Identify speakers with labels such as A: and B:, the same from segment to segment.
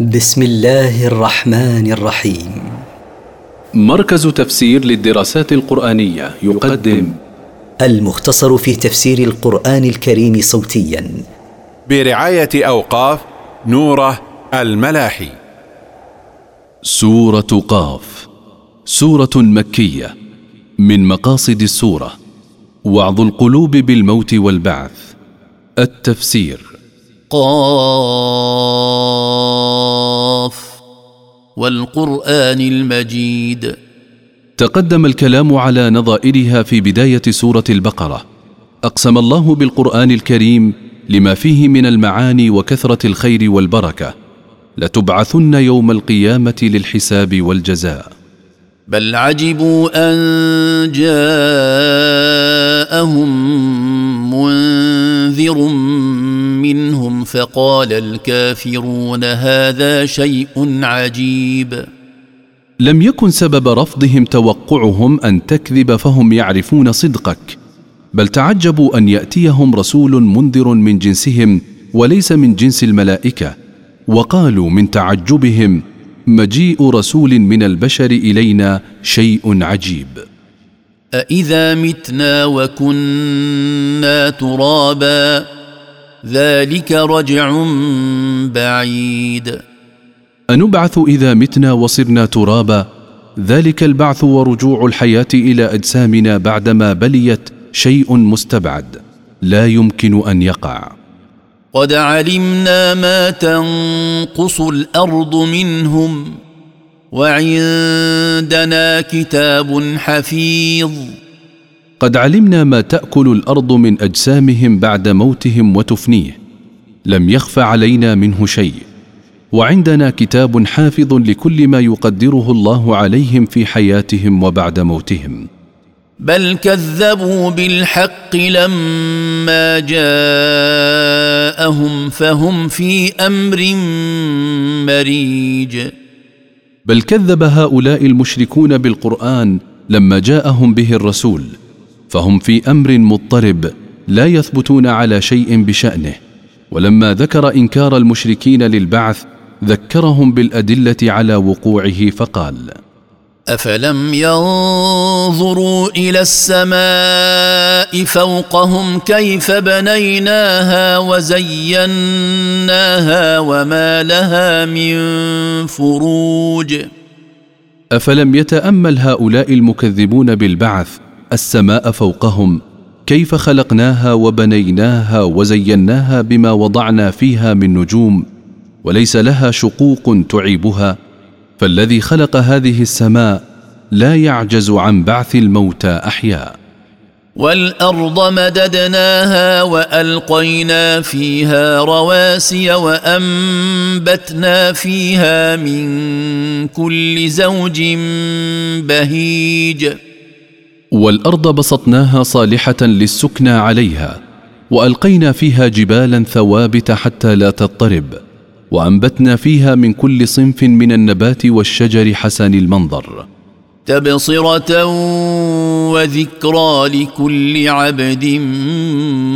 A: بسم الله الرحمن الرحيم.
B: مركز تفسير للدراسات القرآنية يقدم.
A: المختصر في تفسير القرآن الكريم صوتيا.
C: برعاية أوقاف نوره الملاحي.
B: سورة قاف. سورة مكية. من مقاصد السورة. وعظ القلوب بالموت والبعث. التفسير.
D: قاف. والقرآن المجيد.
B: تقدم الكلام على نظائرها في بداية سورة البقرة. أقسم الله بالقرآن الكريم لما فيه من المعاني وكثرة الخير والبركة. لتبعثن يوم القيامة للحساب والجزاء.
D: بل عجبوا أن جاءهم منذر منهم فقال الكافرون هذا شيء عجيب.
B: لم يكن سبب رفضهم توقعهم أن تكذب فهم يعرفون صدقك بل تعجبوا أن يأتيهم رسول منذر من جنسهم وليس من جنس الملائكة وقالوا من تعجبهم مجيء رسول من البشر إلينا شيء عجيب.
D: أإذا متنا وكنا ترابا ذلك رجع بعيد.
B: أنبعث إذا متنا وصرنا ترابا ذلك البعث ورجوع الحياة إلى أجسامنا بعدما بليت شيء مستبعد لا يمكن أن يقع.
D: قد علمنا ما تنقص الأرض منهم وعندنا كتاب حفيظ.
B: قد علمنا ما تأكل الأرض من أجسامهم بعد موتهم وتفنيه. لم يخف علينا منه شيء. وعندنا كتاب حافظ لكل ما يقدره الله عليهم في حياتهم وبعد موتهم.
D: بل كذبوا بالحق لما جاءهم فهم في أمر مريج.
B: بل كذب هؤلاء المشركون بالقرآن لما جاءهم به الرسول. فهم في أمر مضطرب لا يثبتون على شيء بشأنه. ولما ذكر إنكار المشركين للبعث ذكرهم بالأدلة على وقوعه فقال
D: أفلم ينظروا إلى السماء فوقهم كيف بنيناها وزيناها وما لها من فروج؟
B: أفلم يتأمل هؤلاء المكذبون بالبعث السماء فوقهم كيف خلقناها وبنيناها وزيناها بما وضعنا فيها من نجوم وليس لها شقوق تعيبها. فالذي خلق هذه السماء لا يعجز عن بعث الموتى أحياء.
D: والأرض مددناها وألقينا فيها رواسي وأنبتنا فيها من كل زوج بهيج.
B: والأرض بسطناها صالحة للسكنى عليها وألقينا فيها جبالا ثوابت حتى لا تضطرب وأنبتنا فيها من كل صنف من النبات والشجر حسن المنظر.
D: تبصرة وذكرى لكل عبد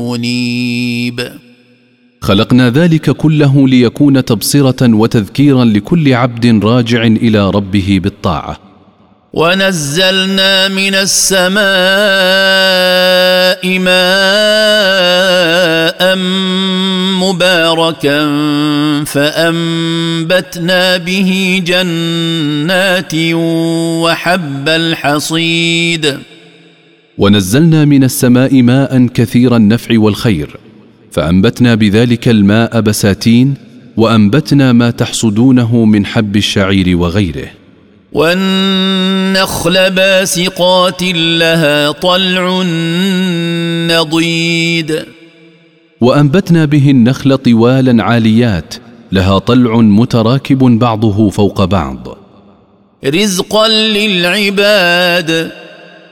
D: منيب.
B: خلقنا ذلك كله ليكون تبصرة وتذكيرا لكل عبد راجع إلى ربه بالطاعة.
D: ونزلنا من السماء ماء مباركا فأنبتنا به جنات وحب الحصيد.
B: ونزلنا من السماء ماء كثير النفع والخير فأنبتنا بذلك الماء بساتين وأنبتنا ما تحصدونه من حب الشعير وغيره.
D: والنخل باسقات لها طلع نضيد.
B: وأنبتنا به النخل طوالا عاليات لها طلع متراكب بعضه فوق بعض.
D: رزقا للعباد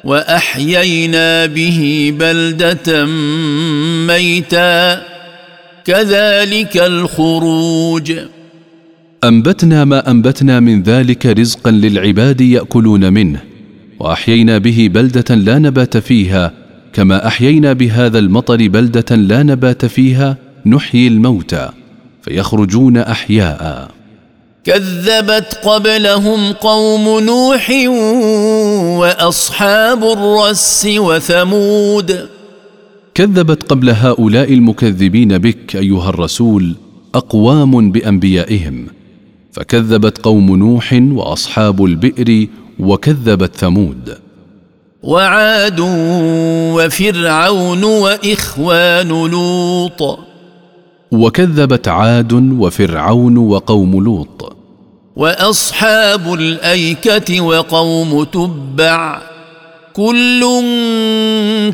D: وأحيينا به بلدة ميتا. كذلك الخروج.
B: أنبتنا ما أنبتنا من ذلك رزقا للعباد يأكلون منه وأحيينا به بلدة لا نبات فيها كما أحيينا بهذا المطر بلدة لا نبات فيها نحيي الموتى فيخرجون أحياء.
D: كذبت قبلهم قوم نوح وأصحاب الرس وثمود.
B: كذبت قبل هؤلاء المكذبين بك أيها الرسول أقوام بأنبيائهم فكذبت قوم نوح وأصحاب البئر وكذبت ثمود.
D: وعاد وفرعون وإخوان لوط.
B: وكذبت عاد وفرعون وقوم لوط.
D: وأصحاب الأيكة وقوم تبع. كل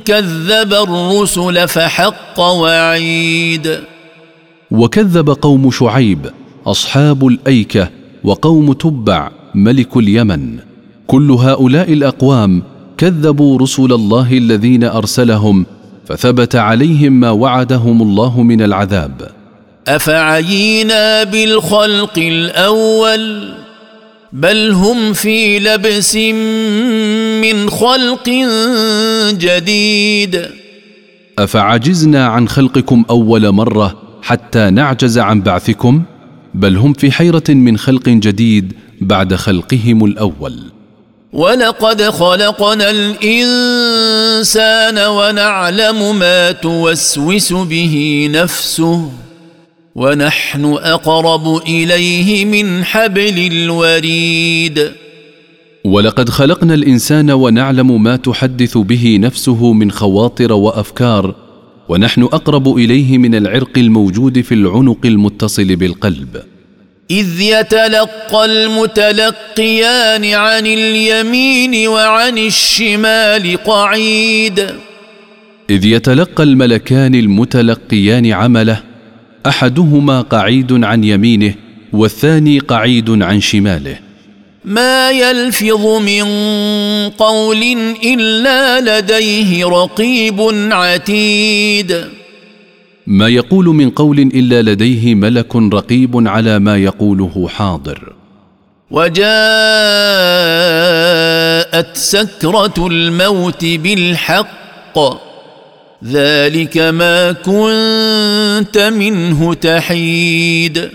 D: كذب الرسل فحق وعيد.
B: وكذب قوم شعيب أصحاب الأيكة وقوم تبع ملك اليمن. كل هؤلاء الأقوام كذبوا رسل الله الذين أرسلهم فثبت عليهم ما وعدهم الله من العذاب.
D: أفعينا بالخلق الأول؟ بل هم في لبس من خلق جديد.
B: أفعجزنا عن خلقكم أول مرة حتى نعجز عن بعثكم؟ بل هم في حيرة من خلق جديد بعد خلقهم الأول.
D: ولقد خلقنا الإنسان ونعلم ما توسوس به نفسه ونحن أقرب إليه من حبل الوريد.
B: ولقد خلقنا الإنسان ونعلم ما تحدث به نفسه من خواطر وأفكار ونحن أقرب إليه من العرق الموجود في العنق المتصل بالقلب.
D: إذ يتلقى المتلقيان عن اليمين وعن الشمال قعيد.
B: إذ يتلقى الملكان المتلقيان عمله أحدهما قعيد عن يمينه والثاني قعيد عن شماله.
D: ما يلفظ من قول إلا لديه رقيب عتيد.
B: ما يقول من قول إلا لديه ملك رقيب على ما يقوله حاضر.
D: وجاءت سكرة الموت بالحق. ذلك ما كنت منه تحيد.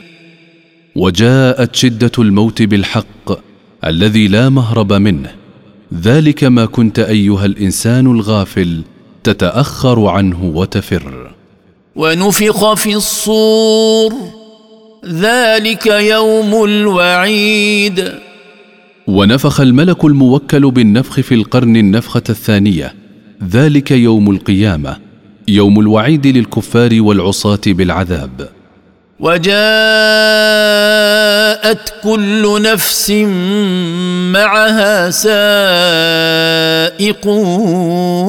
B: وجاءت شدة الموت بالحق. الذي لا مهرب منه. ذلك ما كنت أيها الإنسان الغافل تتأخر عنه وتفر.
D: ونفخ في الصور. ذلك يوم الوعيد.
B: ونفخ الملك الموكل بالنفخ في القرن النفخة الثانية. ذلك يوم القيامة يوم الوعيد للكفار والعصاة بالعذاب.
D: وجاءت كل نفس معها سائق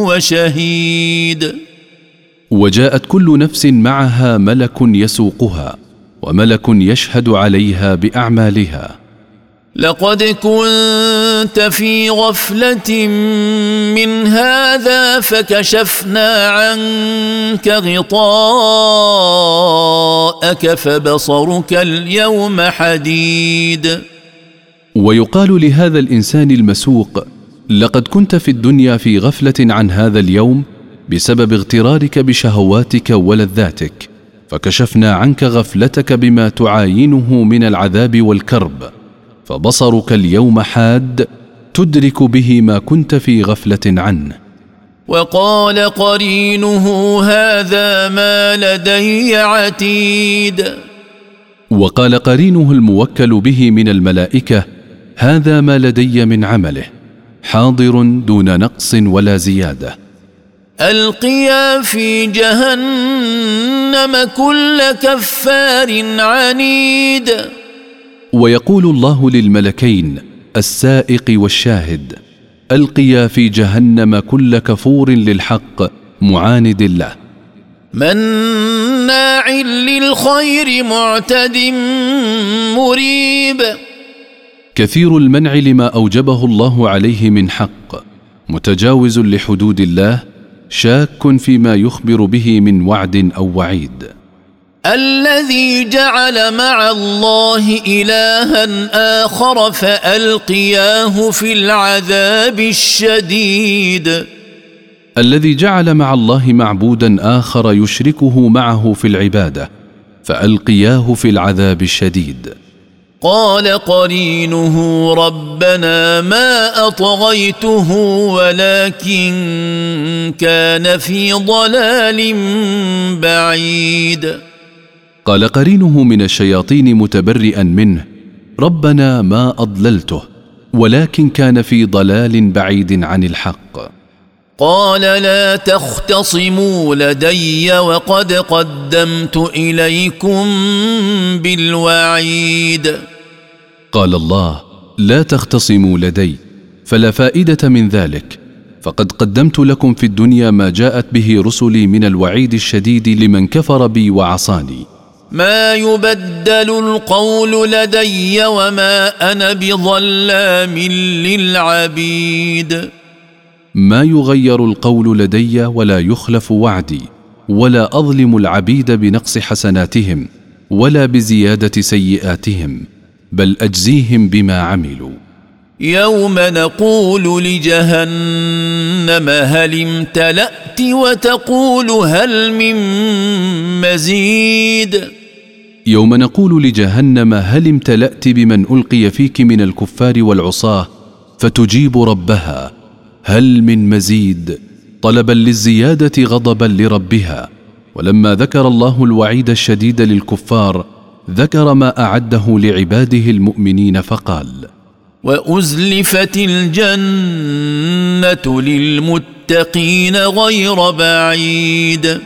D: وشهيد.
B: وجاءت كل نفس معها ملك يسوقها وملك يشهد عليها بأعمالها.
D: لقد كنت في غفلة من هذا فكشفنا عنك غطاءك فبصرك اليوم حديد.
B: ويقال لهذا الإنسان المسوق لقد كنت في الدنيا في غفلة عن هذا اليوم بسبب اغترارك بشهواتك ولذاتك فكشفنا عنك غفلتك بما تعاينه من العذاب والكرب. فبصرك اليوم حاد تدرك به ما كنت في غفلة عنه.
D: وقال قرينه هذا ما لدي عتيد.
B: وقال قرينه الموكل به من الملائكة هذا ما لدي من عمله حاضر دون نقص ولا زيادة.
D: ألقيا في جهنم كل كفار عنيد.
B: ويقول الله للملكين السائق والشاهد ألقيا في جهنم كل كفور للحق معاند له.
D: مناع للخير معتد مريب.
B: كثير المنع لما أوجبه الله عليه من حق متجاوز لحدود الله شاك فيما يخبر به من وعد أو وعيد.
D: الذي جعل مع الله إلها آخر فألقياه في العذاب الشديد.
B: الذي جعل مع الله معبودا آخر يشركه معه في العبادة فألقياه في العذاب الشديد.
D: قال قرينه ربنا ما أطغيته ولكن كان في ضلال بعيد.
B: قال قرينه من الشياطين متبرئا منه ربنا ما أضللته ولكن كان في ضلال بعيد عن الحق.
D: قال لا تختصموا لدي وقد قدمت إليكم بالوعيد.
B: قال الله لا تختصموا لدي فلا فائدة من ذلك فقد قدمت لكم في الدنيا ما جاءت به رسلي من الوعيد الشديد لمن كفر بي وعصاني.
D: ما يبدل القول لدي وما أنا بظلام للعبيد.
B: ما يغير القول لدي ولا يخلف وعدي ولا أظلم العبيد بنقص حسناتهم ولا بزيادة سيئاتهم بل أجزيهم بما عملوا.
D: يوم نقول لجهنم هل امتلأت وتقول هل من مزيد.
B: يوم نقول لجهنم هل امتلأت بمن ألقي فيك من الكفار والعصاة فتجيب ربها؟ هل من مزيد؟ طلبا للزيادة غضبا لربها. ولما ذكر الله الوعيد الشديد للكفار ذكر ما أعده لعباده المؤمنين فقال
D: وأزلفت الجنة للمتقين غير بعيد.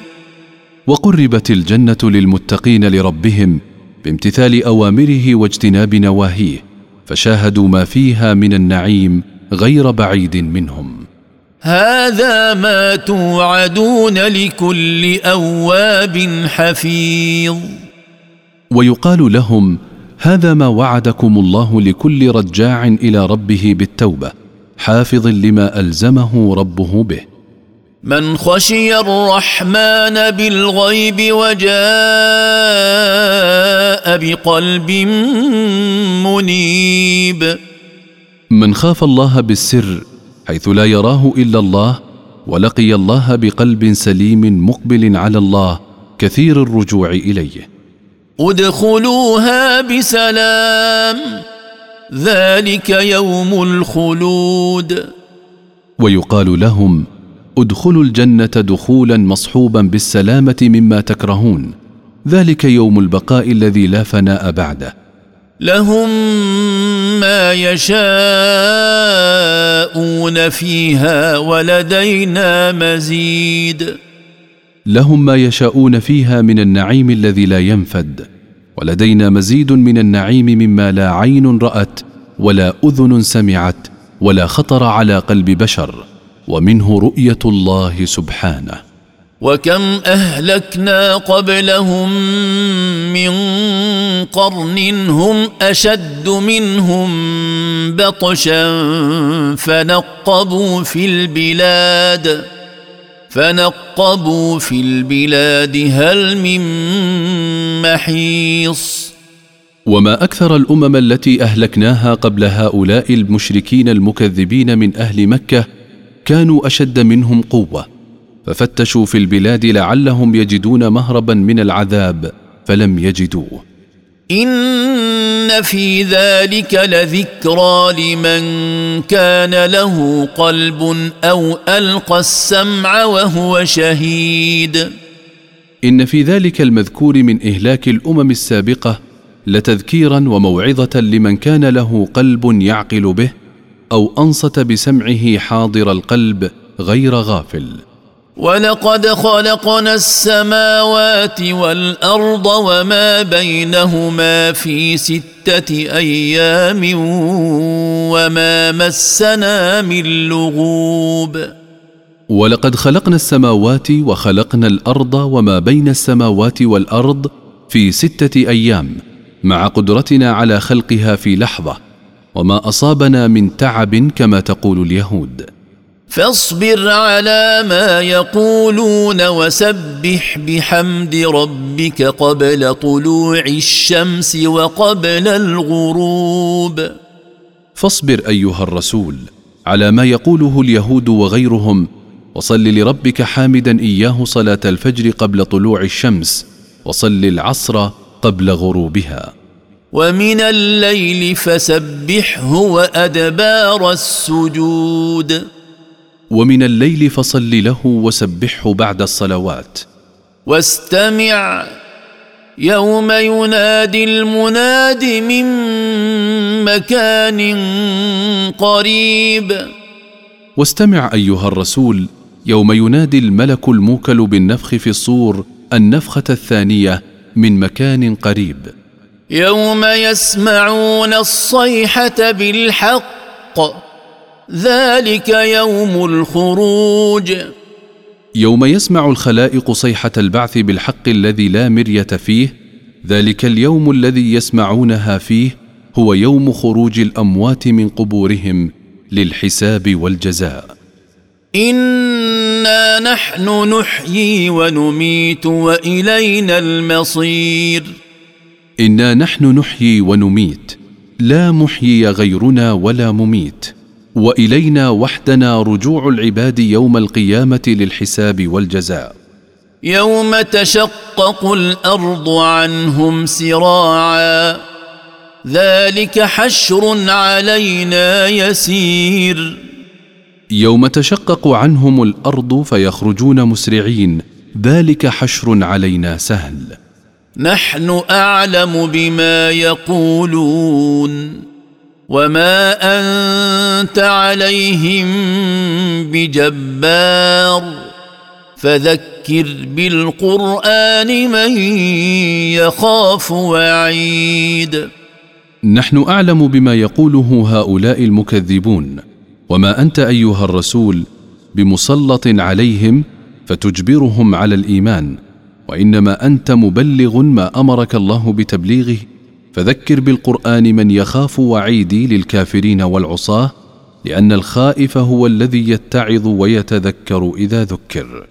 B: وقربت الجنة للمتقين لربهم بامتثال أوامره واجتناب نواهيه فشاهدوا ما فيها من النعيم غير بعيد منهم.
D: هذا ما توعدون لكل أواب حفيظ.
B: ويقال لهم هذا ما وعدكم الله لكل رجاع إلى ربه بالتوبة حافظ لما ألزمه ربه به.
D: من خشي الرحمن بالغيب وجاء بقلب منيب.
B: من خاف الله بالسر حيث لا يراه إلا الله ولقي الله بقلب سليم مقبل على الله كثير الرجوع إليه.
D: ادخلوها بسلام ذلك يوم الخلود.
B: ويقال لهم ادخلوا الجنة دخولا مصحوبا بالسلامة مما تكرهون. ذلك يوم البقاء الذي لا فناء بعده.
D: لهم ما يشاءون فيها ولدينا مزيد.
B: لهم ما يشاءون فيها من النعيم الذي لا ينفد. ولدينا مزيد من النعيم مما لا عين رأت ولا أذن سمعت ولا خطر على قلب بشر. ومنه رؤية الله سبحانه.
D: وكم أهلكنا قبلهم من قرن هم أشد منهم بطشا فنقبوا في البلاد فنقبوا في البلاد هل من محيص؟
B: وما أكثر الأمم التي أهلكناها قبل هؤلاء المشركين المكذبين من أهل مكة كانوا أشد منهم قوة. ففتشوا في البلاد لعلهم يجدون مهربا من العذاب فلم يجدوه.
D: إن في ذلك لذكرى لمن كان له قلب أو ألقى السمع وهو شهيد.
B: إن في ذلك المذكور من إهلاك الأمم السابقة لتذكيرا وموعظة لمن كان له قلب يعقل به أو أنصت بسمعه حاضر القلب غير غافل.
D: ولقد خلقنا السماوات والارض وما بينهما في سته أيام وما مسنا من لغوب.
B: ولقد خلقنا السماوات وخلقنا الأرض وما بين السماوات والارض في سته أيام مع قدرتنا على خلقها في لحظه وما أصابنا من تعب كما تقول اليهود.
D: فاصبر على ما يقولون وسبح بحمد ربك قبل طلوع الشمس وقبل الغروب.
B: فاصبر أيها الرسول على ما يقوله اليهود وغيرهم وصل لربك حامدا إياه صلاة الفجر قبل طلوع الشمس وصل العصر قبل غروبها.
D: ومن الليل فسبحه وأدبار السجود.
B: ومن الليل فصل له وسبحه بعد الصلوات.
D: واستمع يوم ينادي المناد من مكان قريب.
B: واستمع أيها الرسول يوم ينادي الملك الموكل بالنفخ في الصور النفخة الثانية من مكان قريب.
D: يوم يسمعون الصيحة بالحق ذلك يوم الخروج.
B: يوم يسمع الخلائق صيحة البعث بالحق الذي لا مرية فيه ذلك اليوم الذي يسمعونها فيه هو يوم خروج الأموات من قبورهم للحساب والجزاء.
D: إنا نحن نحيي ونميت وإلينا المصير.
B: إنا نحن نحيي ونميت. لا محيي غيرنا ولا مميت. وإلينا وحدنا رجوع العباد يوم القيامة للحساب والجزاء.
D: يوم تشقق الأرض عنهم سراعا. ذلك حشر علينا يسير.
B: يوم تشقق عنهم الأرض فيخرجون مسرعين. ذلك حشر علينا سهل.
D: نحن أعلم بما يقولون وما أنت عليهم بجبار فذكر بالقرآن من يخاف وعيد
B: نحن أعلم بما يقوله هؤلاء المكذبون وما أنت أيها الرسول بمسلط عليهم فتجبرهم على الإيمان وإنما أنت مبلغ ما أمرك الله بتبليغه. فذكر بالقرآن من يخاف وعيدي للكافرين والعصاة لأن الخائف هو الذي يتعظ ويتذكر إذا ذكر.